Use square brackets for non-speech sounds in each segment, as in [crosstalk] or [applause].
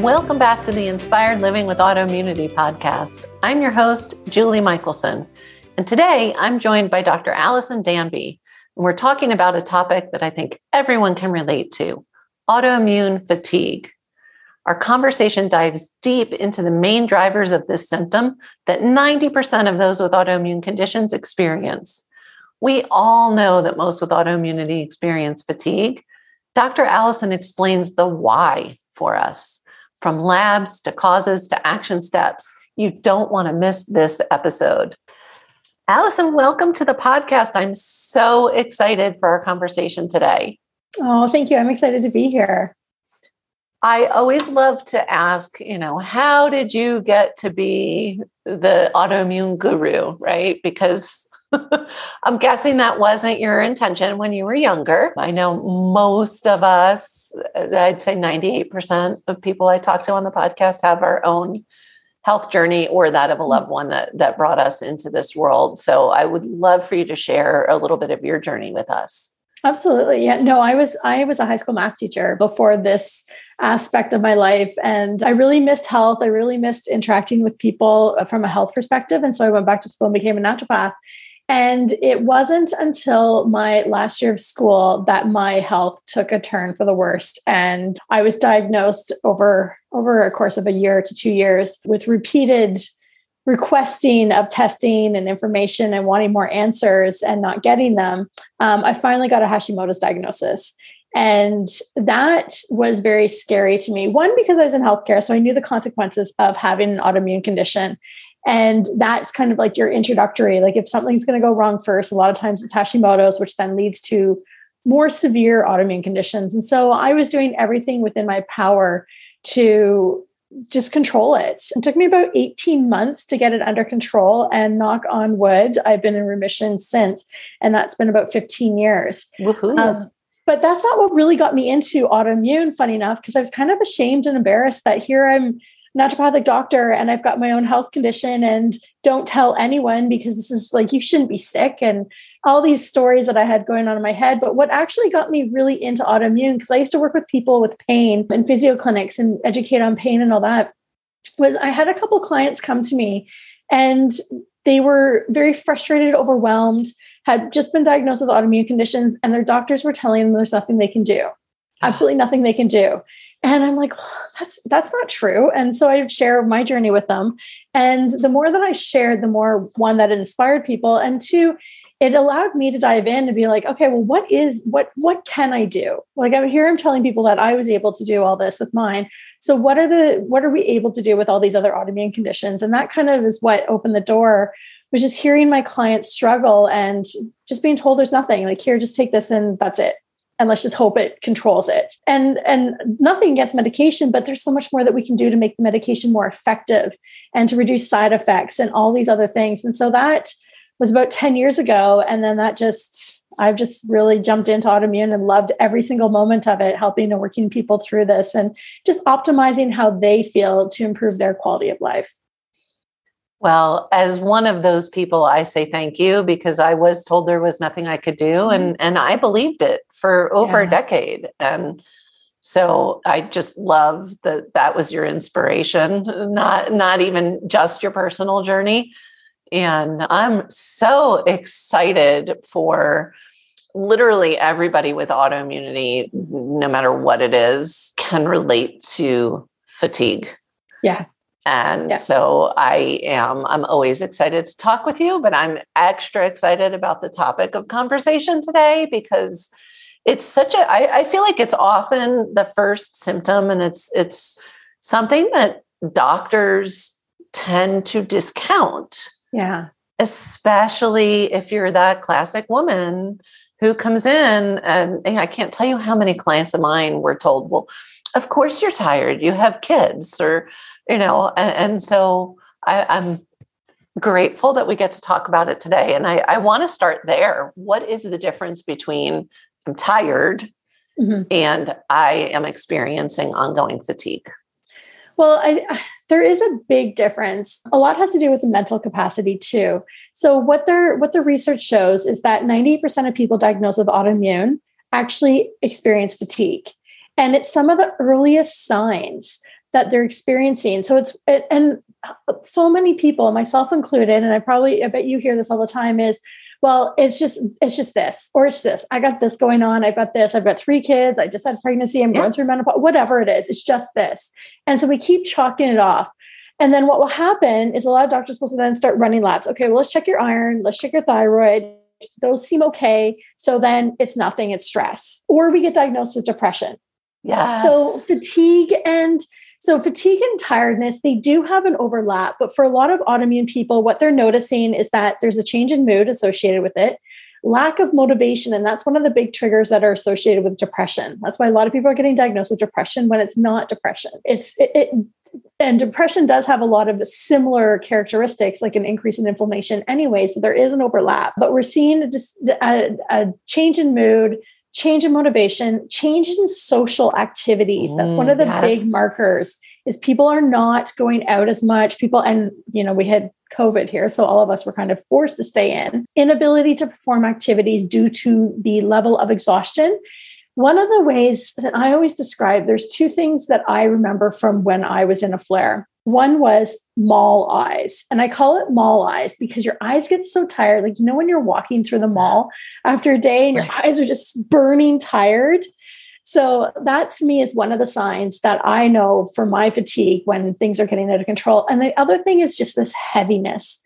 Welcome back to the Inspired Living with Autoimmunity podcast. I'm your host, Julie Michelson. And today I'm joined by Dr. Allison Danby. And we're talking about a topic that I think everyone can relate to autoimmune fatigue. Our conversation dives deep into the main drivers of this symptom that 90% of those with autoimmune conditions experience. We all know that most with autoimmunity experience fatigue. Dr. Allison explains the why for us from labs to causes to action steps. You don't want to miss this episode. Allison, welcome to the podcast. I'm so excited for our conversation today. Oh, thank you. I'm excited to be here. I always love to ask, you know, how did you get to be the autoimmune guru, right? Because [laughs] I'm guessing that wasn't your intention when you were younger. I know most of us, uh, I'd say 98% of people I talk to on the podcast have our own health journey or that of a loved one that that brought us into this world. So I would love for you to share a little bit of your journey with us. Absolutely. Yeah. No, I was I was a high school math teacher before this aspect of my life and I really missed health. I really missed interacting with people from a health perspective and so I went back to school and became a naturopath and it wasn't until my last year of school that my health took a turn for the worst. And I was diagnosed over, over a course of a year to two years with repeated requesting of testing and information and wanting more answers and not getting them. Um, I finally got a Hashimoto's diagnosis. And that was very scary to me. One, because I was in healthcare, so I knew the consequences of having an autoimmune condition. And that's kind of like your introductory. Like if something's going to go wrong first, a lot of times it's Hashimoto's, which then leads to more severe autoimmune conditions. And so I was doing everything within my power to just control it. It took me about 18 months to get it under control and knock on wood. I've been in remission since, and that's been about 15 years. Um, but that's not what really got me into autoimmune, funny enough, because I was kind of ashamed and embarrassed that here I'm naturopathic doctor and I've got my own health condition and don't tell anyone because this is like you shouldn't be sick and all these stories that I had going on in my head. But what actually got me really into autoimmune, because I used to work with people with pain and physio clinics and educate on pain and all that, was I had a couple clients come to me and they were very frustrated, overwhelmed, had just been diagnosed with autoimmune conditions, and their doctors were telling them there's nothing they can do. Absolutely nothing they can do. And I'm like, that's that's not true. And so I share my journey with them. And the more that I shared, the more one that inspired people, and two, it allowed me to dive in and be like, okay, well, what is what what can I do? Like I'm here, I'm telling people that I was able to do all this with mine. So what are the what are we able to do with all these other autoimmune conditions? And that kind of is what opened the door was just hearing my clients struggle and just being told there's nothing like here just take this and that's it and let's just hope it controls it. And and nothing against medication but there's so much more that we can do to make the medication more effective and to reduce side effects and all these other things. And so that was about 10 years ago and then that just i've just really jumped into autoimmune and loved every single moment of it helping and working people through this and just optimizing how they feel to improve their quality of life well, as one of those people, I say thank you because I was told there was nothing I could do, mm-hmm. and and I believed it for over yeah. a decade. And so I just love that that was your inspiration, not not even just your personal journey. And I'm so excited for literally everybody with autoimmunity, no matter what it is, can relate to fatigue. Yeah. And yeah. so I am, I'm always excited to talk with you, but I'm extra excited about the topic of conversation today because it's such a, I, I feel like it's often the first symptom and it's, it's something that doctors tend to discount. Yeah. Especially if you're that classic woman who comes in and, and I can't tell you how many clients of mine were told, well, of course you're tired. You have kids, or, you know, and, and so I, I'm grateful that we get to talk about it today. And I, I want to start there. What is the difference between I'm tired mm-hmm. and I am experiencing ongoing fatigue? Well, I, there is a big difference. A lot has to do with the mental capacity too. So what their what the research shows is that 90% of people diagnosed with autoimmune actually experience fatigue. And it's some of the earliest signs that they're experiencing. So it's and so many people, myself included, and I probably I bet you hear this all the time is well, it's just it's just this or it's this. I got this going on. I've got this. I've got three kids. I just had pregnancy. I'm yeah. going through menopause. Whatever it is, it's just this. And so we keep chalking it off. And then what will happen is a lot of doctors will then start running labs. Okay, well, let's check your iron. Let's check your thyroid. Those seem okay. So then it's nothing. It's stress. Or we get diagnosed with depression. Yeah. So fatigue and so, fatigue and tiredness, they do have an overlap, but for a lot of autoimmune people, what they're noticing is that there's a change in mood associated with it, lack of motivation. And that's one of the big triggers that are associated with depression. That's why a lot of people are getting diagnosed with depression when it's not depression. It's, it, it and depression does have a lot of similar characteristics like an increase in inflammation anyway so there is an overlap but we're seeing a, a, a change in mood change in motivation, change in social activities. That's one of the mm, yes. big markers is people are not going out as much. People, and you know, we had COVID here, so all of us were kind of forced to stay in. Inability to perform activities due to the level of exhaustion. One of the ways that I always describe, there's two things that I remember from when I was in a flare. One was mall eyes. And I call it mall eyes because your eyes get so tired. Like, you know, when you're walking through the mall after a day and your eyes are just burning tired. So, that to me is one of the signs that I know for my fatigue when things are getting out of control. And the other thing is just this heaviness.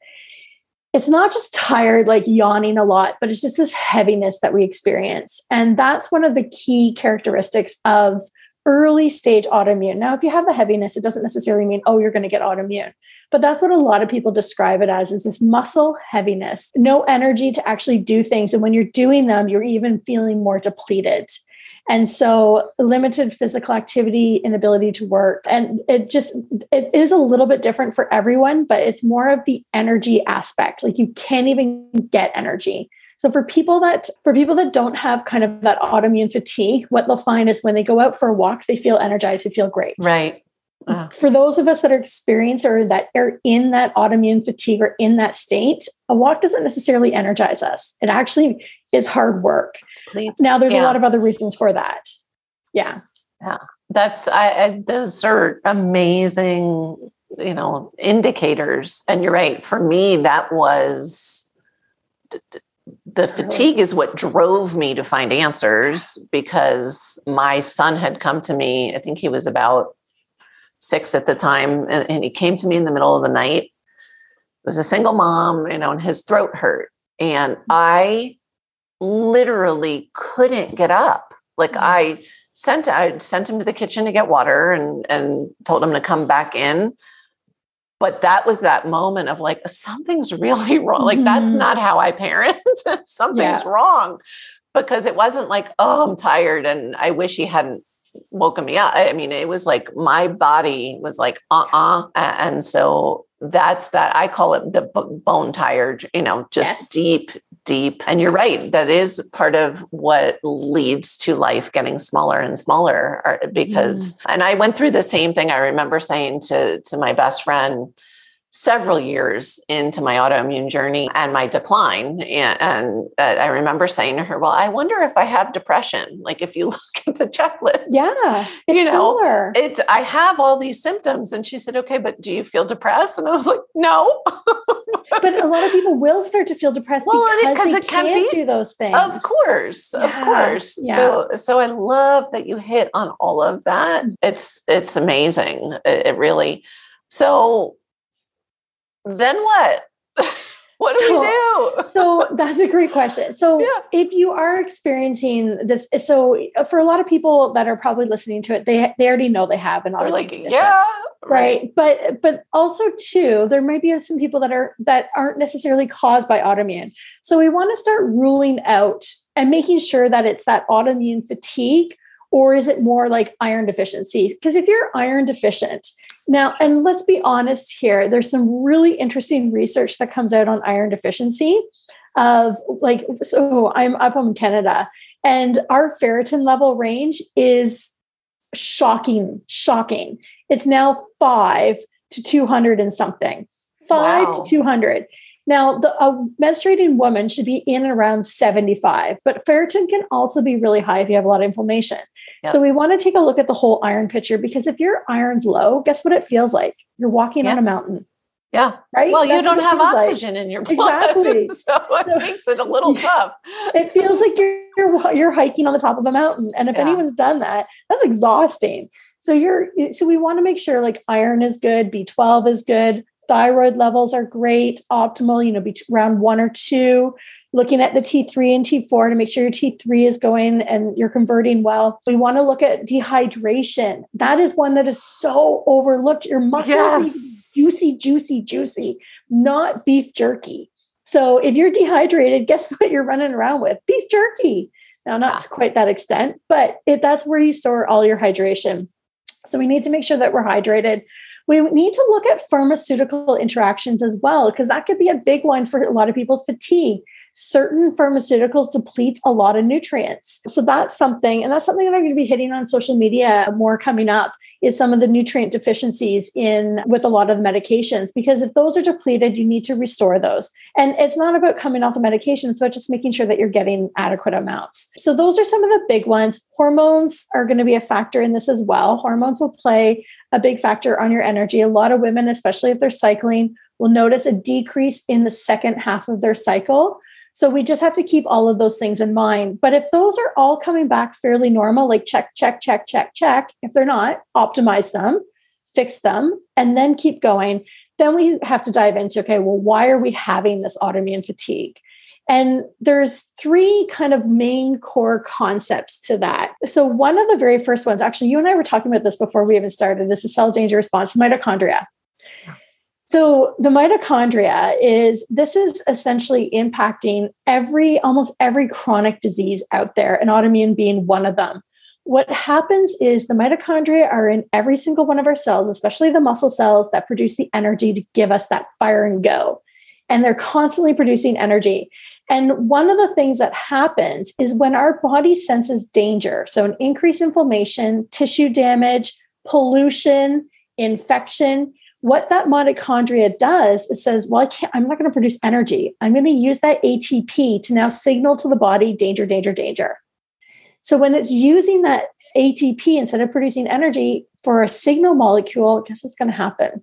It's not just tired, like yawning a lot, but it's just this heaviness that we experience. And that's one of the key characteristics of early stage autoimmune. Now, if you have the heaviness, it doesn't necessarily mean, oh, you're going to get autoimmune. But that's what a lot of people describe it as is this muscle heaviness, no energy to actually do things. And when you're doing them, you're even feeling more depleted. And so limited physical activity, inability to work. And it just it is a little bit different for everyone, but it's more of the energy aspect. Like you can't even get energy. So for people that for people that don't have kind of that autoimmune fatigue, what they'll find is when they go out for a walk, they feel energized, they feel great. Right. Uh. For those of us that are experienced or that are in that autoimmune fatigue or in that state, a walk doesn't necessarily energize us. It actually is hard work. Now, there's yeah. a lot of other reasons for that. Yeah. Yeah. That's, I, I, those are amazing, you know, indicators. And you're right. For me, that was the fatigue is what drove me to find answers because my son had come to me, I think he was about six at the time, and, and, he came to me in the middle of the night. It was a single mom, you know, and his throat hurt. And I literally couldn't get up. Like mm. I sent I sent him to the kitchen to get water and and told him to come back in but that was that moment of like something's really wrong like that's mm-hmm. not how i parent [laughs] something's yeah. wrong because it wasn't like oh i'm tired and i wish he hadn't woken me up i mean it was like my body was like uh-uh and so that's that i call it the bone tired you know just yes. deep deep. And you're right, that is part of what leads to life getting smaller and smaller because, mm. and I went through the same thing. I remember saying to, to my best friend, several years into my autoimmune journey and my decline. And, and uh, I remember saying to her, Well, I wonder if I have depression. Like, if you [laughs] look at the checklist, yeah, you know, similar. it, I have all these symptoms. And she said, Okay, but do you feel depressed? And I was like, No. but a lot of people will start to feel depressed well, because it can be, do those things. Of course, yeah. of course. Yeah. So, so I love that you hit on all of that. Mm. It's, it's amazing. it, it really, so then what? [laughs] what do so, we do? so that's a great question. So [laughs] yeah. if you are experiencing this, so for a lot of people that are probably listening to it, they they already know they have an autoimmune like, condition. Yeah. Right. right. But but also too, there might be some people that are that aren't necessarily caused by autoimmune. So we want to start ruling out and making sure that it's that autoimmune fatigue Or is it more like iron deficiency? Because if you're iron deficient, now, and let's be honest here, there's some really interesting research that comes out on iron deficiency of like, so I'm up in Canada and our ferritin level range is shocking, shocking. It's now five to 200 and something, five wow. to 200. Now, the, a menstruating woman should be in and around 75, but ferritin can also be really high if you have a lot of inflammation. Yep. So we want to take a look at the whole iron picture because if your iron's low, guess what it feels like? You're walking yep. on a mountain. Yeah. Right. Well, That's you don't have oxygen like. in your blood. Exactly. [laughs] so it so, makes it a little [laughs] tough. It feels like you're, you're, you're hiking on the top of a mountain. And if yeah. anyone's done that, that's exhausting. So you're so we want to make sure like iron is good, B12 is good, thyroid levels are great, optimal, you know, be around one or two looking at the T3 and T4 to make sure your T3 is going and you're converting well. We want to look at dehydration. That is one that is so overlooked. Your muscles yes. juicy, juicy, juicy, not beef jerky. So if you're dehydrated, guess [laughs] what you're running around with? Beef jerky. Now, not to quite that extent, but it, that's where you store all your hydration. So we need to make sure that we're hydrated. We need to look at pharmaceutical interactions as well, because that could be a big one for a lot of people's fatigue certain pharmaceuticals deplete a lot of nutrients. So that's something, and that's something that I'm going to be hitting on social media more coming up is some of the nutrient deficiencies in with a lot of medications because if those are depleted you need to restore those. And it's not about coming off the medications but just making sure that you're getting adequate amounts. So those are some of the big ones. Hormones are going to be a factor in this as well. Hormones will play a big factor on your energy. A lot of women especially if they're cycling will notice a decrease in the second half of their cycle so we just have to keep all of those things in mind. But if those are all coming back fairly normal, like check, check, check, check, check, if they're not, optimize them, fix them, and then keep going. Then we have to dive into okay, well, why are we having this autoimmune fatigue? And there's three kind of main core concepts to that. So, one of the very first ones, actually, you and I were talking about this before we even started, is the cell danger response, mitochondria. So the mitochondria is this is essentially impacting every almost every chronic disease out there, and autoimmune being one of them. What happens is the mitochondria are in every single one of our cells, especially the muscle cells that produce the energy to give us that fire and go. And they're constantly producing energy. And one of the things that happens is when our body senses danger, so an increased inflammation, tissue damage, pollution, infection, what that mitochondria does is says, well, I can't, I'm not going to produce energy. I'm going to use that ATP to now signal to the body danger, danger, danger. So when it's using that ATP instead of producing energy for a signal molecule, guess what's going to happen?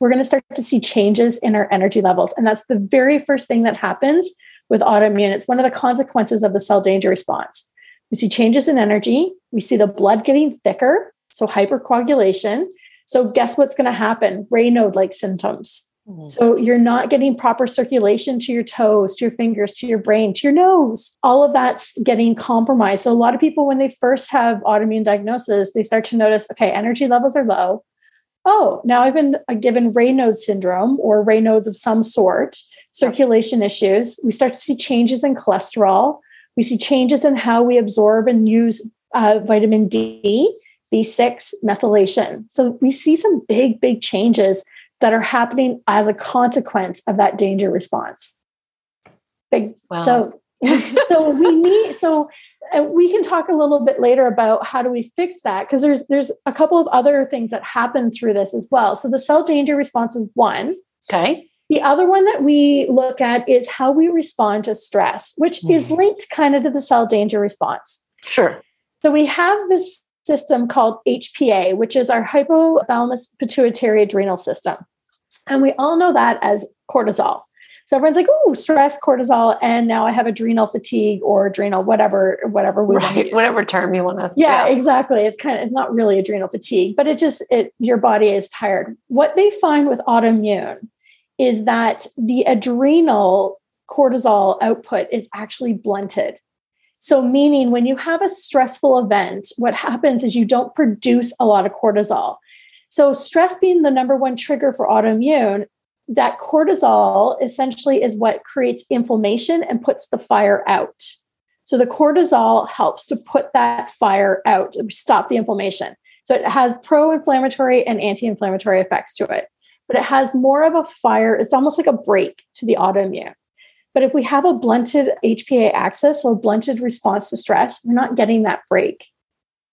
We're going to start to see changes in our energy levels. And that's the very first thing that happens with autoimmune. It's one of the consequences of the cell danger response. We see changes in energy. We see the blood getting thicker, so hypercoagulation. So, guess what's going to happen? Raynaud like symptoms. Mm-hmm. So, you're not getting proper circulation to your toes, to your fingers, to your brain, to your nose. All of that's getting compromised. So, a lot of people, when they first have autoimmune diagnosis, they start to notice okay, energy levels are low. Oh, now I've been uh, given Raynaud syndrome or Raynaud's of some sort, circulation issues. We start to see changes in cholesterol. We see changes in how we absorb and use uh, vitamin D. B6 methylation. So we see some big, big changes that are happening as a consequence of that danger response. Big. Wow. So, [laughs] so we need, so uh, we can talk a little bit later about how do we fix that because there's there's a couple of other things that happen through this as well. So the cell danger response is one. Okay. The other one that we look at is how we respond to stress, which mm. is linked kind of to the cell danger response. Sure. So we have this system called HPA, which is our hypothalamus pituitary adrenal system. And we all know that as cortisol. So everyone's like, "Oh, stress, cortisol," and now I have adrenal fatigue or adrenal whatever, whatever we right, whatever term you want to. Yeah, yeah, exactly. It's kind of it's not really adrenal fatigue, but it just it your body is tired. What they find with autoimmune is that the adrenal cortisol output is actually blunted. So, meaning when you have a stressful event, what happens is you don't produce a lot of cortisol. So, stress being the number one trigger for autoimmune, that cortisol essentially is what creates inflammation and puts the fire out. So the cortisol helps to put that fire out, stop the inflammation. So it has pro inflammatory and anti inflammatory effects to it, but it has more of a fire. It's almost like a brake to the autoimmune. But if we have a blunted HPA axis, so a blunted response to stress, we're not getting that brake.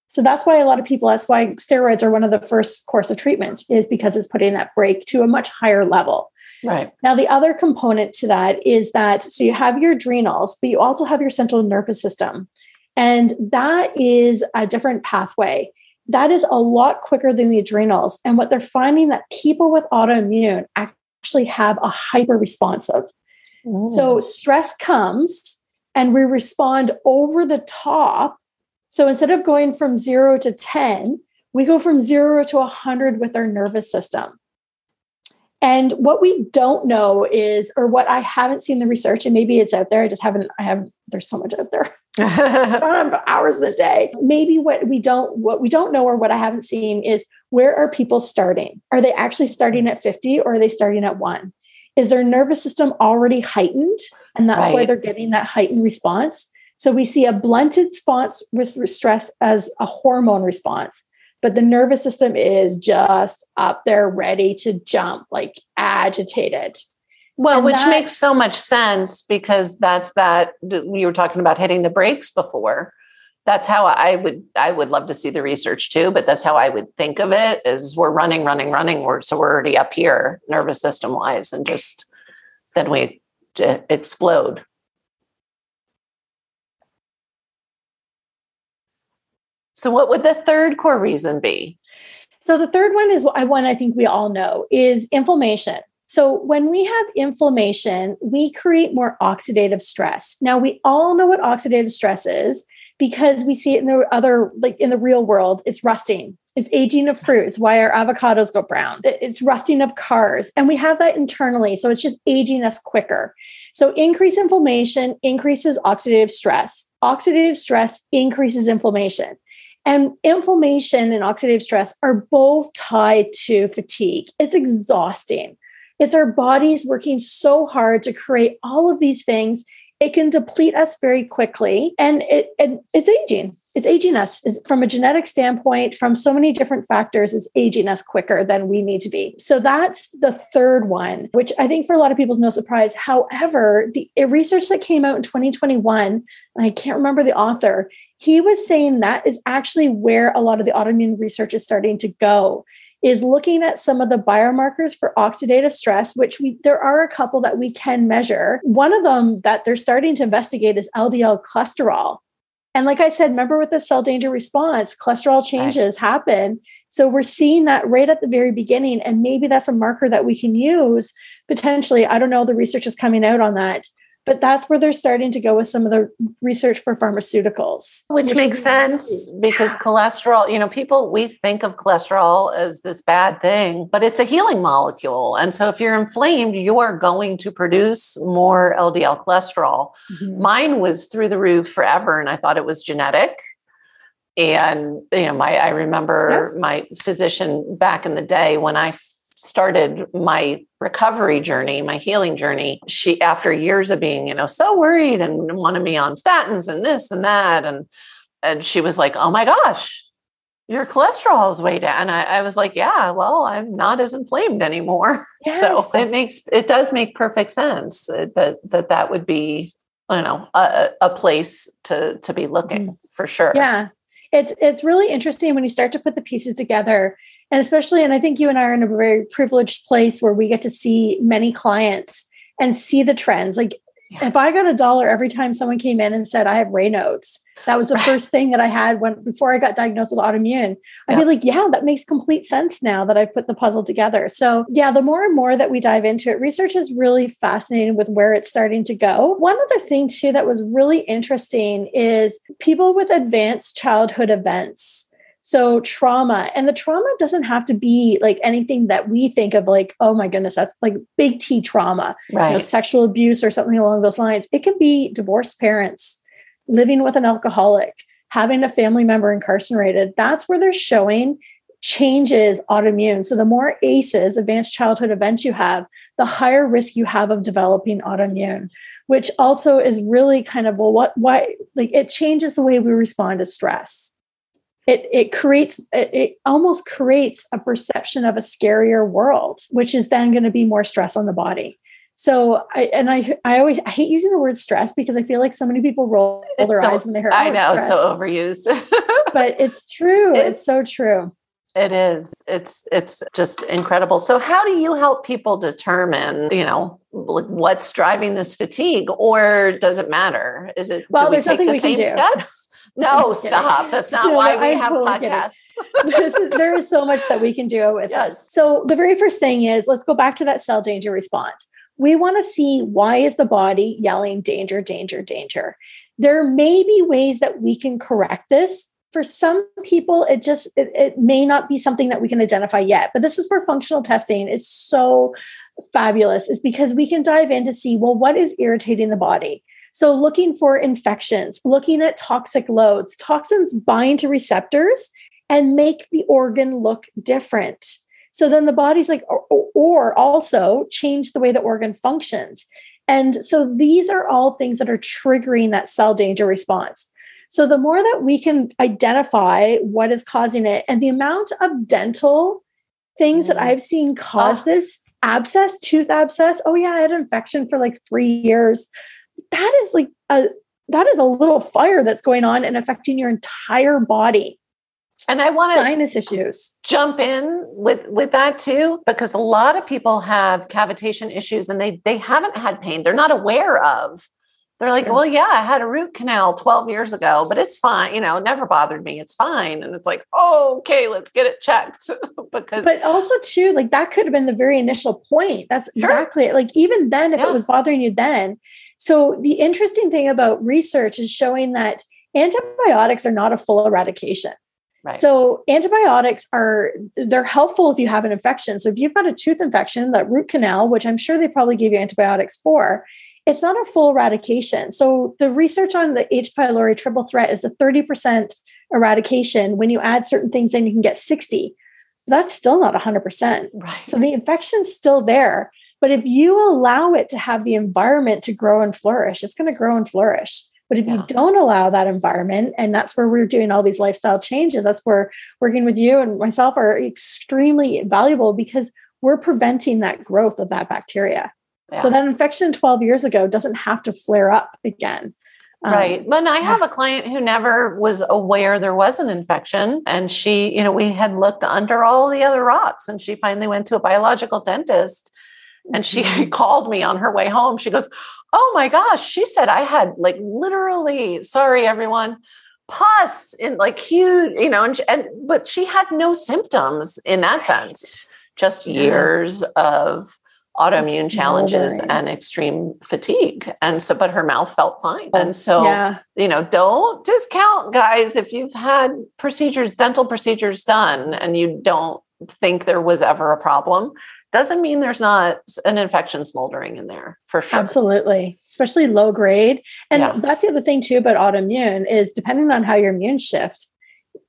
So that's why a lot of people, that's why steroids are one of the first course of treatment, is because it's putting that brake to a much higher level. Right. Now, the other component to that is that so you have your adrenals, but you also have your central nervous system. And that is a different pathway. That is a lot quicker than the adrenals. And what they're finding that people with autoimmune actually have a hyper responsive. So oh. stress comes and we respond over the top. So instead of going from zero to 10, we go from zero to 100 with our nervous system. And what we don't know is, or what I haven't seen the research, and maybe it's out there, I just haven't, I have, there's so much out there. I don't have hours in the day. Maybe what we don't, what we don't know, or what I haven't seen is where are people starting? Are they actually starting at 50 or are they starting at one? Is their nervous system already heightened? And that's right. why they're getting that heightened response. So we see a blunted response with stress as a hormone response but the nervous system is just up there ready to jump, like agitated. Well, and which that, makes so much sense because that's that we were talking about hitting the brakes before. That's how I would I would love to see the research too, but that's how I would think of it is we're running, running, running. We're so we're already up here nervous system wise and just then we explode. So, what would the third core reason be? So, the third one is one I think we all know is inflammation. So, when we have inflammation, we create more oxidative stress. Now, we all know what oxidative stress is because we see it in the other, like in the real world, it's rusting. It's aging of fruit. It's why our avocados go brown. It's rusting of cars. And we have that internally. So it's just aging us quicker. So increased inflammation increases oxidative stress. Oxidative stress increases inflammation. And inflammation and oxidative stress are both tied to fatigue. It's exhausting. It's our bodies working so hard to create all of these things. It can deplete us very quickly, and it, it it's aging. It's aging us it's, from a genetic standpoint, from so many different factors. Is aging us quicker than we need to be. So that's the third one, which I think for a lot of people is no surprise. However, the research that came out in 2021, and I can't remember the author, he was saying that is actually where a lot of the autoimmune research is starting to go is looking at some of the biomarkers for oxidative stress which we there are a couple that we can measure. One of them that they're starting to investigate is ldl cholesterol. And like i said remember with the cell danger response cholesterol changes right. happen. So we're seeing that right at the very beginning and maybe that's a marker that we can use potentially. I don't know the research is coming out on that but that's where they're starting to go with some of the research for pharmaceuticals. Which, which makes sense because cholesterol you know people we think of cholesterol as this bad thing but it's a healing molecule. And so if you're inflamed you are going to produce more ldl cholesterol. Mm-hmm. mine was through the roof forever and i thought it was genetic. And you know my i remember my physician back in the day when i started my recovery journey, my healing journey, she, after years of being, you know, so worried and wanted me on statins and this and that. And, and she was like, oh my gosh, your cholesterol is way down. And I, I was like, yeah, well, I'm not as inflamed anymore. [laughs] Yes. So it makes, it does make perfect sense that, that that would be, you know, a, a place to, to be looking mm. for sure. Yeah. It's, it's really interesting when you start to put the pieces together and especially and i think you and i are in a very privileged place where we get to see many clients and see the trends like yeah. if i got a dollar every time someone came in and said i have raynaud's that was the right. [laughs] first thing that i had when before i got diagnosed with autoimmune i'd yeah. be like yeah that makes complete sense now that i put the puzzle together so yeah the more and more that we dive into it research is really fascinating with where it's starting to go one other thing too that was really interesting is people with advanced childhood events so trauma, and the trauma doesn't have to be like anything that we think of like, oh my goodness, that's like big T trauma, right. you know, sexual abuse or something along those lines. It can be divorced parents, living with an alcoholic, having a family member incarcerated. That's where they're showing changes autoimmune. So the more ACEs, advanced childhood events you have, the higher risk you have of developing autoimmune which also is really kind of well what why like it changes the way we respond to stress it it creates it, it almost creates a perception of a scarier world which is then going to be more stress on the body so I and I I always I hate using the word stress because I feel like so many people roll it's their so, eyes when they hear. I oh, know, stress. so overused. [laughs] but it's true. It's, it's so true. It is. It's it's just incredible. So how do you help people determine, you know, like what's driving this fatigue or does it matter? Is it well, there's nothing the we can do. steps? No, stop. That's not no, why we I have totally podcasts. [laughs] is, there is so much that we can do with yes. this. So the very first thing is let's go back to that cell danger response. We want to see why is the body yelling danger, danger, danger. There may be ways that we can correct this for some people it just it, it, may not be something that we can identify yet but this is where functional testing is so fabulous is because we can dive in to see well what is irritating the body so looking for infections looking at toxic loads toxins bind to receptors and make the organ look different so then the body's like or, or also change the way the organ functions and so these are all things that are triggering that cell danger response so the more that we can identify what is causing it and the amount of dental things mm. that I've seen cause oh. this abscess, tooth abscess. Oh yeah, I had an infection for like 3 years. That is like a that is a little fire that's going on and affecting your entire body. And I want to sinus issues. Jump in with with that too, because a lot of people have cavitation issues and they they haven't had pain. They're not aware of they're like, well, yeah, I had a root canal 12 years ago, but it's fine. You know, it never bothered me. It's fine. And it's like, oh, okay, let's get it checked. [laughs] because, but also, too, like that could have been the very initial point. That's sure. exactly it. Like, even then, if yeah. it was bothering you then. So, the interesting thing about research is showing that antibiotics are not a full eradication. Right. So antibiotics are they're helpful if you have an infection. So if you've got a tooth infection, that root canal, which I'm sure they probably gave you antibiotics for, it's not a full eradication. So the research on the H. pylori triple threat is a 30% eradication. When you add certain things in, you can get 60. That's still not 100%. Right. So the infection's still there. But if you allow it to have the environment to grow and flourish, it's going to grow and flourish. But if yeah. you don't allow that environment, and that's where we're doing all these lifestyle changes, that's where working with you and myself are extremely valuable because we're preventing that growth of that bacteria. So that infection 12 years ago doesn't have to flare up again. Um, right. But I have a client who never was aware there was an infection. And she, you know, we had looked under all the other rocks and she finally went to a biological dentist and she mm-hmm. [laughs] called me on her way home. She goes, Oh my gosh. She said I had like literally, sorry, everyone, pus in like huge, you know, and, and but she had no symptoms in that sense, just years of autoimmune challenges and extreme fatigue. And so, but her mouth felt fine. Oh, and so, yeah. you know, don't discount, guys, if you've had procedures, dental procedures done, and you don't think there was ever a problem. Doesn't mean there's not an infection smoldering in there for sure. Absolutely, especially low grade. And yeah. that's the other thing too about autoimmune is depending on how your immune shift,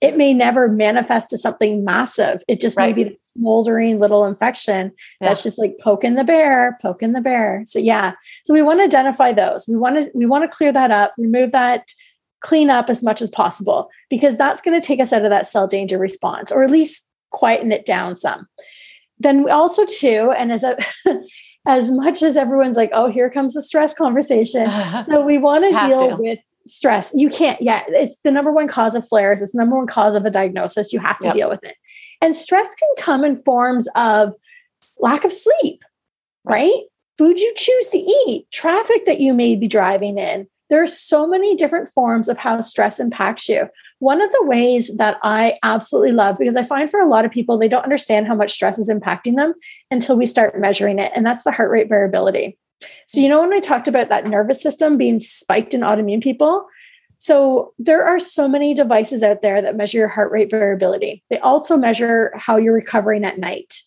it may never manifest to something massive. It just right. may be the smoldering little infection yeah. that's just like poking the bear, poking the bear. So yeah. So we want to identify those. We want to we want to clear that up, remove that, clean up as much as possible because that's going to take us out of that cell danger response or at least quieten it down some. Then also too, and as a [laughs] as much as everyone's like, oh, here comes the stress conversation. [laughs] so we want to deal with stress you can't yeah it's the number one cause of flares it's the number one cause of a diagnosis you have to yep. deal with it and stress can come in forms of lack of sleep right food you choose to eat traffic that you may be driving in there are so many different forms of how stress impacts you one of the ways that i absolutely love because i find for a lot of people they don't understand how much stress is impacting them until we start measuring it and that's the heart rate variability so, you know, when I talked about that nervous system being spiked in autoimmune people, so there are so many devices out there that measure your heart rate variability. They also measure how you're recovering at night.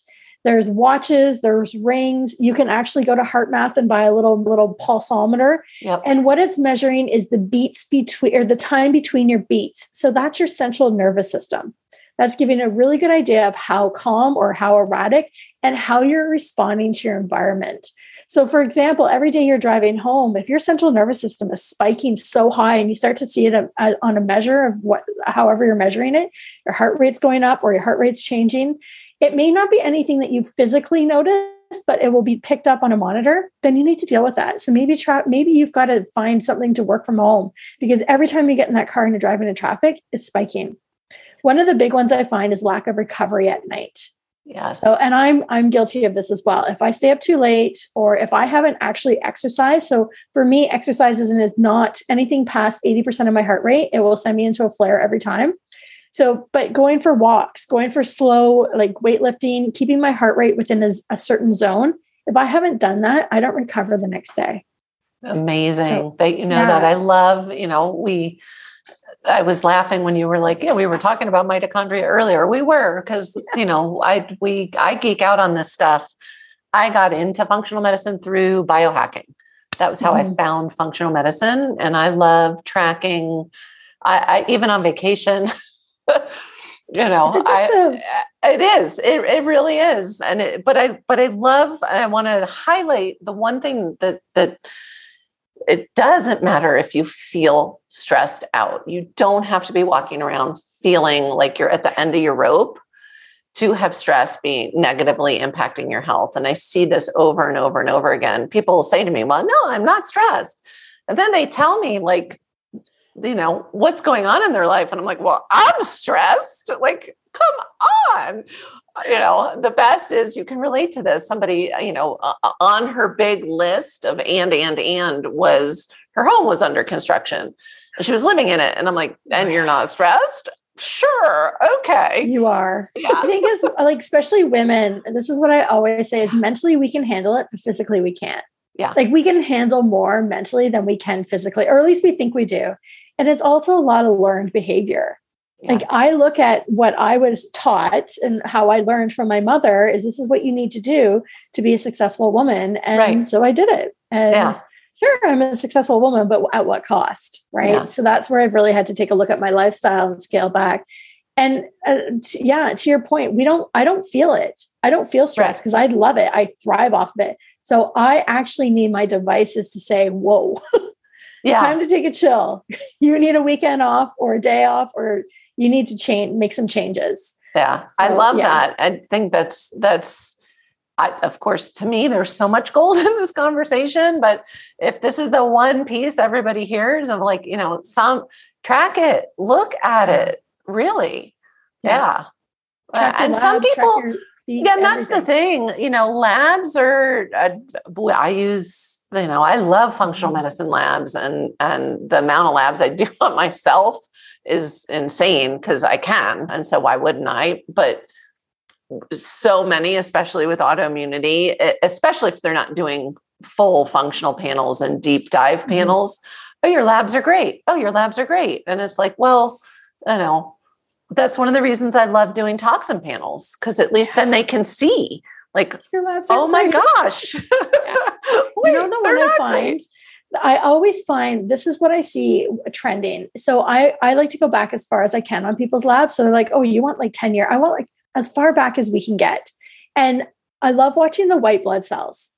There's watches, there's rings. You can actually go to HeartMath and buy a little little pulsometer. Yep. And what it's measuring is the beats between or the time between your beats. So that's your central nervous system. That's giving a really good idea of how calm or how erratic and how you're responding to your environment. So, for example, every day you're driving home, if your central nervous system is spiking so high and you start to see it a, a, on a measure of what, however you're measuring it, your heart rate's going up or your heart rate's changing, it may not be anything that you physically notice, but it will be picked up on a monitor. Then you need to deal with that. So maybe try, maybe you've got to find something to work from home because every time you get in that car and you're driving in traffic, it's spiking. One of the big ones I find is lack of recovery at night. Yes. So, and I'm I'm guilty of this as well. If I stay up too late, or if I haven't actually exercised, so for me, exercise isn't is not anything past eighty percent of my heart rate. It will send me into a flare every time. So, but going for walks, going for slow, like weightlifting, keeping my heart rate within a, a certain zone. If I haven't done that, I don't recover the next day. Amazing so, that you know yeah. that. I love, you know, we I was laughing when you were like, yeah, we were talking about mitochondria earlier. We were because you know, I we I geek out on this stuff. I got into functional medicine through biohacking. That was how mm-hmm. I found functional medicine, and I love tracking. I, I even on vacation, [laughs] [laughs] you know, I, uh, it is. It, it really is, and it, but I but I love. and I want to highlight the one thing that that it doesn't matter if you feel stressed out. You don't have to be walking around feeling like you're at the end of your rope to have stress be negatively impacting your health. And I see this over and over and over again. People will say to me, Well, no, I'm not stressed. And then they tell me, like, you know, what's going on in their life. And I'm like, Well, I'm stressed. Like, come on. You know the best is you can relate to this. Somebody you know uh, on her big list of and and and was her home was under construction. She was living in it. And i'm like and you're not stressed? Sure. Okay. You are. Yeah. i think is [laughs] like especially women this is what i always say is mentally we can handle it but physically we can't. Yeah. Like we can handle more mentally than we can physically or at least we think we do and it's also a lot of learned behavior Yes. Like I look at what I was taught and how I learned from my mother is this is what you need to do to be a successful woman. And right. so I did it. And yeah. sure, I'm a successful woman, but at what cost? Right. Yeah. So that's where I've really had to take a look at my lifestyle and scale back. And uh, t- yeah, to your point, we don't, I don't feel it. I don't feel stress because right. I love it. I thrive off of it. So I actually need my devices to say, whoa, [laughs] yeah. time to take a chill. [laughs] you need a weekend off or a day off or you need to change, make some changes. Yeah, so, I love yeah. that. I think that's that's. I, of course, to me, there's so much gold [laughs] in this conversation. But if this is the one piece everybody hears of, like, you know, some track it, look at it, really, yeah. yeah. And labs, some people, yeah, and that's everything. the thing. You know, labs are. Uh, I use you know i love functional mm-hmm. medicine labs and and the amount of labs i [laughs] do on myself is insane because I can. And so why wouldn't I? But so many, especially with autoimmunity, especially if they're not doing full functional panels and deep dive mm-hmm. panels. Oh, your labs are great. Oh, your labs are great. And it's like, well, you know that's one of the reasons I love doing toxin panels because at least then they can see like your labs oh my gosh. [laughs] Yeah. [laughs] Wait, you know the one I find great. I always find this is what I see trending. So I I like to go back as far as I can on people's labs. So they're like, oh, you want like 10 year. I want like as far back as we can get. And I love watching the white blood cells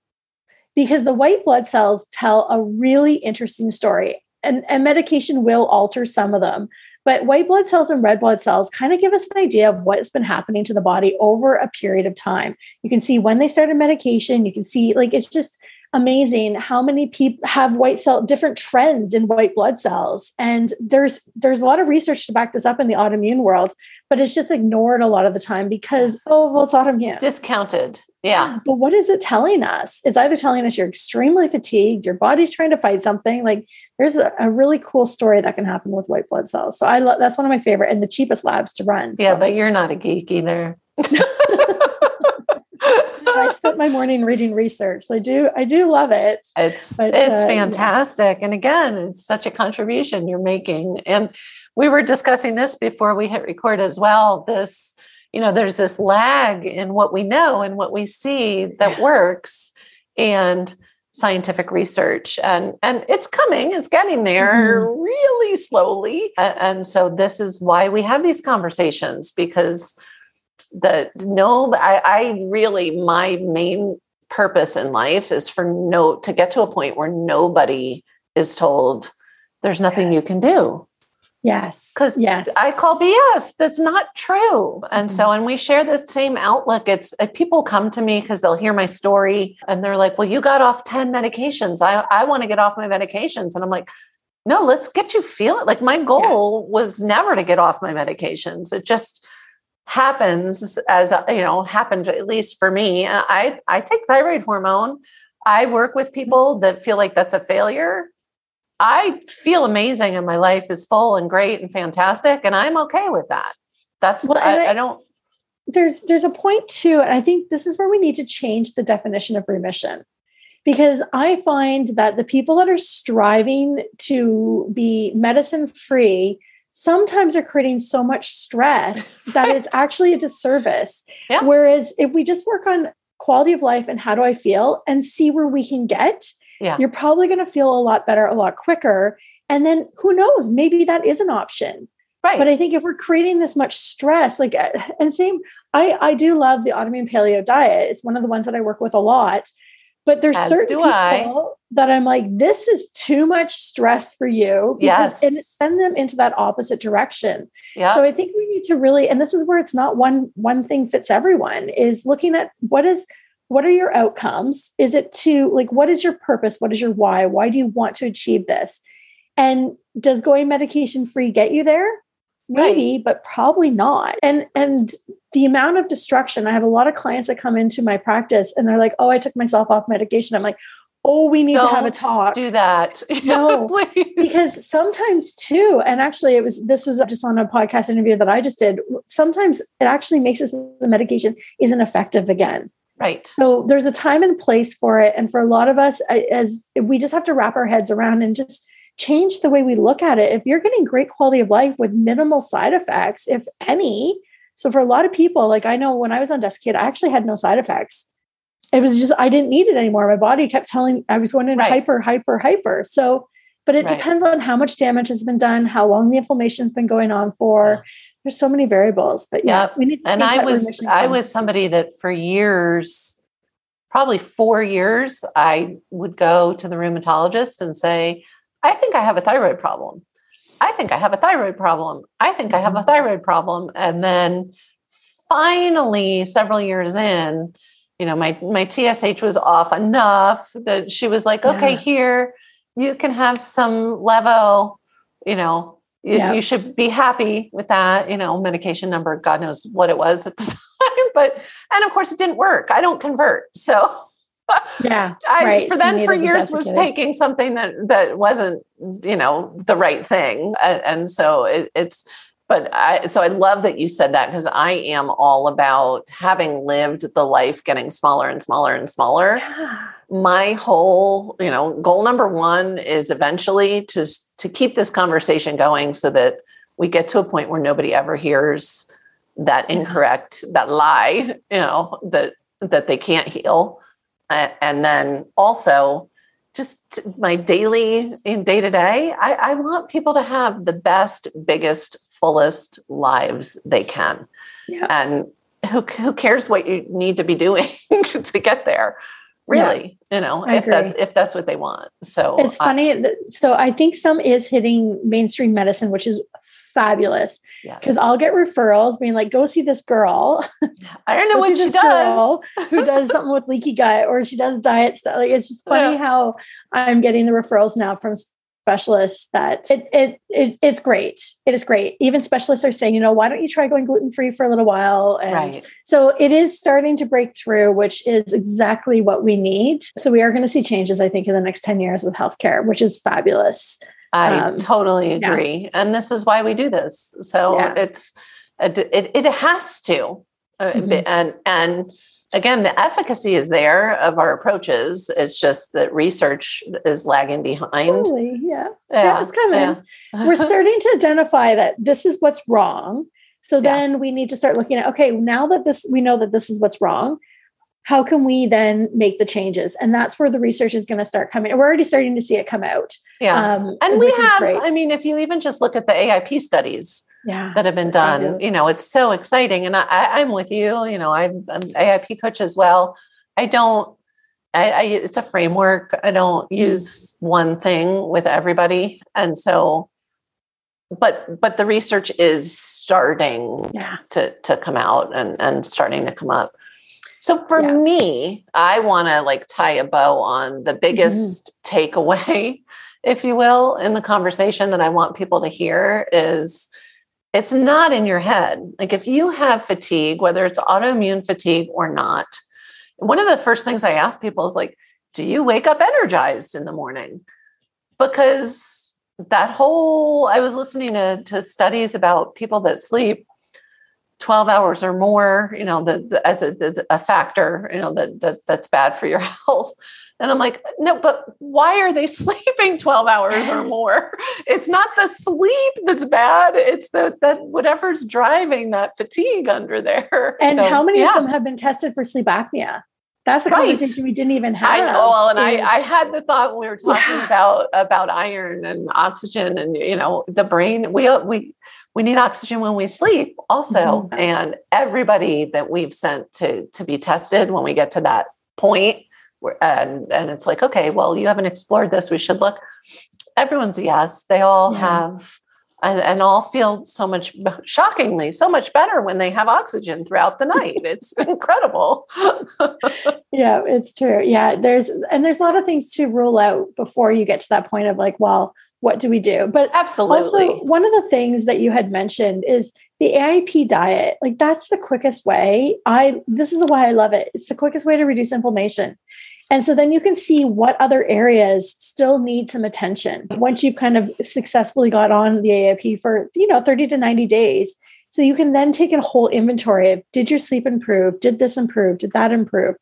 because the white blood cells tell a really interesting story. And, and medication will alter some of them. But white blood cells and red blood cells kind of give us an idea of what's been happening to the body over a period of time. You can see when they started medication, you can see like it's just amazing how many people have white cell different trends in white blood cells. And there's there's a lot of research to back this up in the autoimmune world but it's just ignored a lot of the time because oh well it's autoimmune. It's discounted. Yeah. But what is it telling us? It's either telling us you're extremely fatigued your body's trying to fight something like there's a, a really cool story that can happen with white blood cells. So i love that's one of my favorite and the cheapest labs to run yeah so. but you're not a geek either [laughs] [laughs] My morning reading research. I do, I do love it. It's but, it's uh, fantastic. Yeah. And again, it's such a contribution you're making. And we were discussing this before we hit record as well. This, you know, there's this lag in what we know and what we see that works and scientific research and and it's coming it's getting there mm-hmm. really slowly and so this is why we have these conversations because the no I, I really my main purpose in life is for no to get to a point where nobody is told there's nothing yes. you can do. Yes. Because yes. I call BS. That's not true. And mm-hmm. so, and we share the same outlook. It's uh, people come to me because they'll hear my story and they're like, well, you got off 10 medications. I, I want to get off my medications. And I'm like, no, let's get you feel it. Like my goal yeah. was never to get off my medications. It just happens as you know happened at least for me. I I take thyroid hormone. I work with people that feel like that's a failure. I feel amazing and my life is full and great and fantastic, and I'm okay with that. That's well, I, I, I don't. There's there's a point too, and I think this is where we need to change the definition of remission because I find that the people that are striving to be medicine free sometimes are creating so much stress [laughs] that it's actually a disservice. Yeah. Whereas if we just work on quality of life and how do I feel and see where we can get, yeah. you're probably going to feel a lot better a lot quicker. And then who knows, maybe that is an option. Right. But I think if we're creating this much stress, like, uh, and same, I, I do love the autoimmune paleo diet. It's one of the ones that I work with a lot. But there's As certain people I. that I'm like, this is too much stress for you. Because, yes. And send them into that opposite direction. Yeah. So I think we need to really, and this is where it's not one one thing fits everyone, is looking at what is what are your outcomes? Is it to like what is your purpose? What is your why? Why do you want to achieve this? And does going medication free get you there? Maybe right. but probably not. And and the amount of destruction i have a lot of clients that come into my practice and they're like oh i took myself off medication. I'm like oh we need Don't to have a talk. do that. [laughs] No. Because sometimes too and actually it was this was just on a podcast interview that i just did sometimes it actually makes us the medication isn't effective again. Right. So there's a time and place for it. And for a lot of us as we just have to wrap our heads around and just change the way we look at it. If you're getting great quality of life with minimal side effects, if any, so for a lot of people, like I know when I was on Desicate, I actually had no side effects. It was just I didn't need it anymore. My body kept telling I was going into right. hyper, hyper, hyper. So, but it right. depends on how much damage has been done, how long the inflammation has been going on for. Yeah. There's so many variables, but yeah, yep. we need. and I was I was somebody that for years, probably four years, I would go to the rheumatologist and say, I think I have a thyroid problem. I think I have a thyroid problem. I think I have a mm-hmm. thyroid problem. And then finally, several years in, you know, my my TSH was off enough that she was like, okay, yeah. here, you can have some levo, you know, you, yeah. you, should be happy with that, you know, medication number, God knows what it was at the [laughs] time. But and of course it didn't work. I don't convert. So [laughs] yeah [laughs] I, right. for so then for years was taking something that that wasn't you know the right thing and, and so it, it's but I so I love that you said that because I am all about having lived the life getting smaller and smaller and smaller. Yeah. My whole, you know, goal number one is eventually to to keep this conversation going so that we get to a point where nobody ever hears that incorrect, that lie, you know, that that they can't heal and then also just my daily in day to day I, want people to have the best biggest fullest lives they can yeah. and who, who cares what you need to be doing [laughs] to get there really yeah, you know I if agree. that's if that's what they want so it's funny I, so i think some is hitting mainstream medicine which is fabulous because. I'll get referrals being like, go see this girl. I don't [laughs] know what she does. who does [laughs] something with leaky gut or she does diet stuff. Like it's just funny yeah. how I'm getting the referrals now from specialists that it, it, it it's great. It is great. Even specialists are saying, you know, why don't you try going gluten free for a little while? And right. so it is starting to break through, which is exactly what we need. So we are going to see changes, I think, in the next 10 years with healthcare, which is fabulous. I um, totally agree. Yeah. And this is why we do this. So yeah. it's, it, it has to. Uh, mm-hmm. And, and again, the efficacy is there of our approaches. It's just that research is lagging behind. Totally. Yeah. yeah. Yeah. It's coming. Yeah. We're starting to identify that this is what's wrong. So then we need to start looking at, okay, now that this, we know that this is what's wrong how can we then make the changes? And that's where the research is going to start coming. We're already starting to see it come out. Yeah. Um, and we have i mean if you even just look at the aip studies yeah, that have been done you know it's so exciting. And I, i'm with you you know i'm, I'm aip coach as well. I don't I, I, it's a framework. I don't use one thing with everybody, and so, but but the research is starting Yeah. to to come out and and starting to come up. So for Yeah. me, I want to like tie a bow on the mm-hmm. biggest [laughs] takeaway, if you will, in the conversation that I want people to hear is it's not in your head. Like if you have fatigue, whether it's autoimmune fatigue or not, one of the first things I ask people is like, do you wake up energized in the morning? Because that whole, I was listening to, to studies about people that sleep 12 hours or more, you know, the, the as a, the, a factor, you know, that, that that's bad for your [laughs] health. And I'm like, no, but why are they [laughs] sleeping 12 hours or more? It's not the sleep that's bad. It's the that whatever's driving that fatigue under there. And So, how many yeah. of them have been tested for sleep apnea? That's a Right. conversation we didn't even have. I know. Well, and is- I, I had the thought when we were talking Yeah. about about iron and oxygen, and you know, the brain. We we we need oxygen when we sleep, also. Mhm. And everybody that we've sent to to be tested when we get to that and and it's like, okay, well, you haven't explored this. We should look. Everyone's a yes. They all Yeah. have. And, and all feel so much shockingly so much better when they have oxygen throughout the night. [laughs] It's incredible. [laughs] yeah, it's true. Yeah, there's and there's a lot of things to rule out before you get to that point of like, well, what do we do? But Absolutely. Also, one of the things that you had mentioned is the AIP diet. Like that's the quickest way. I this is why I love it. It's the quickest way to reduce inflammation. And so then you can see what other areas still need some attention once you've kind of successfully got on the AIP for, you know, 30 to 90 days. So you can then take a whole inventory of did your sleep improve? Did this improve? Did that improve?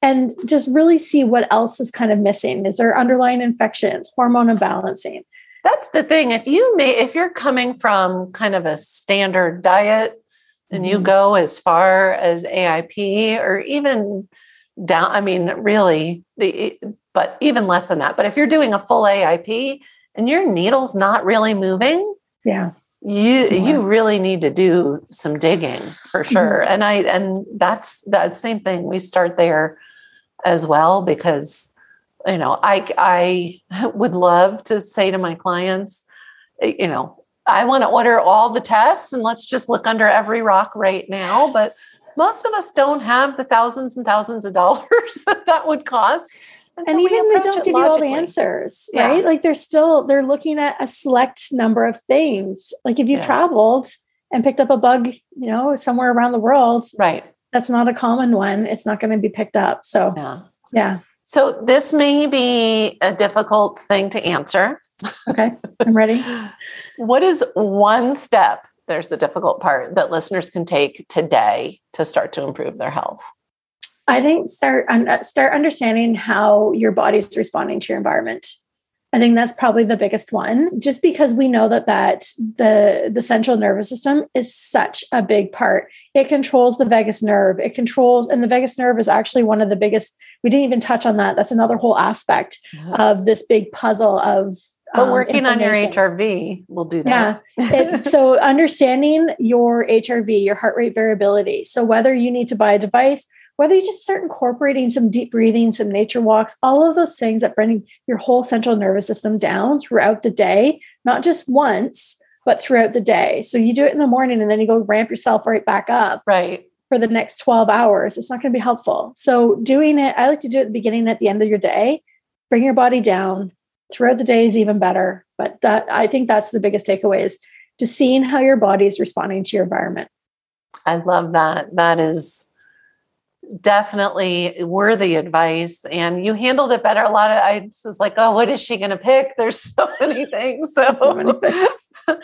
And just really see what else is kind of missing. Is there underlying infections, hormone imbalancing? That's the thing. If you may, if you're coming from kind of a standard diet and you Mhm. go as far as AIP or even down, I mean, really, the, but even less than that. But if you're doing a full AIP and your needle's not really moving, Yeah. you Sure. you really need to do some digging for sure. And I and that's that same thing. We start there as well because you know I I [laughs] would love to say to my clients, eh, you know, I want to order all the tests and let's just look under every rock right now. But most of us don't have the thousands and thousands of dollars [laughs] that that would cost. and so even they don't give you all the answers Yeah. right like they're still they're looking at a select number of things like if you've Yeah. traveled and picked up a bug you know somewhere around the world Right. that's not a common one it's not going to be picked up so Yeah. yeah So this may be a difficult thing to answer. okay i'm ready [laughs] What is one step? There's the difficult part that listeners can take today to start to improve their health. i think start uh, start understanding how your body's responding to your environment I think that's probably the biggest one, just because we know that that the the central nervous system is such a big part. It controls the vagus nerve. It controls, and the vagus nerve is actually one of the biggest. We didn't even touch on that. That's another whole aspect of this big puzzle of. But um, working on your. HRV will do Yeah. that. [laughs] It- so understanding your HRV, your heart rate variability. So whether you need to buy a device, whether you just start incorporating some deep breathing, some nature walks, all of those things that bring your whole central nervous system down throughout the day, not just once, but throughout the day. So you do it in the morning and then you go ramp yourself right back up right. for the next 12 hours. It's not going to be helpful. So doing it, I like to do it at the beginning at the end of your day. Bring your body down. Throughout the day is even better. But that I think that's the biggest takeaway is just seeing how your body is responding to your environment. I love that. That is definitely worthy advice. And you handled it better. A lot of I was like, oh, what is she going to pick? [laughs] There's so many things. So, So many things. [laughs]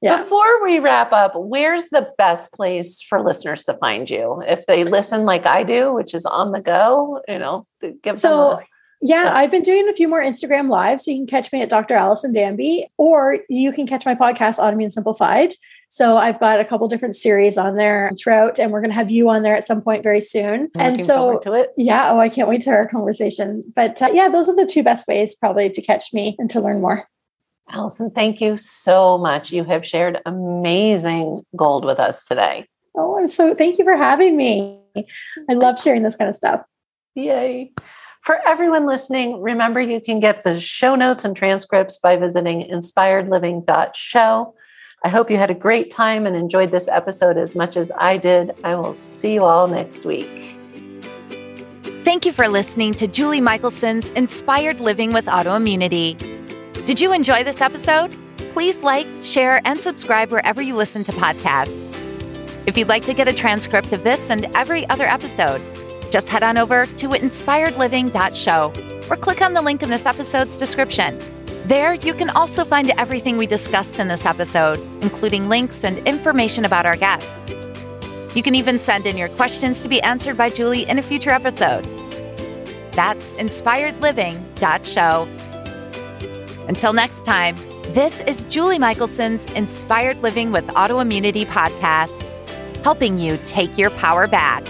Yeah. before we wrap up, where's the best place for listeners to find you? If they listen like I do, which is on the go, you know, give So them a, yeah. I've been doing a few more Instagram lives. So you can catch me at Dr. Allison Danby, or you can catch my podcast, Autoimmune Simplified. So I've got a couple different series on there throughout, and we're going to have you on there at some point very soon. I'm and so. Yeah. Oh, I can't wait to our conversation. But uh, yeah, those are the two best ways probably to catch me and to learn more. Allison, thank you so much. You have shared amazing gold with us today. Oh, I'm so thank you for having me. I love sharing this kind of stuff. Yay. For everyone listening, remember you can get the show notes and transcripts by visiting inspiredliving.show. I hope you had a great time and enjoyed this episode as much as I did. I will see you all next week. Thank you for listening to Julie Michelson's Inspired Living with Autoimmunity. Did you enjoy this episode? Please like, share, and subscribe wherever you listen to podcasts. If you'd like to get a transcript of this and every other episode, just head on over to inspiredliving.show or click on the link in this episode's description. There, you can also find everything we discussed in this episode, including links and information about our guest. You can even send in your questions to be answered by Julie in a future episode. That's inspiredliving.show. Until next time, this is Julie Michelson's Inspired Living with Autoimmunity podcast, helping you take your power back.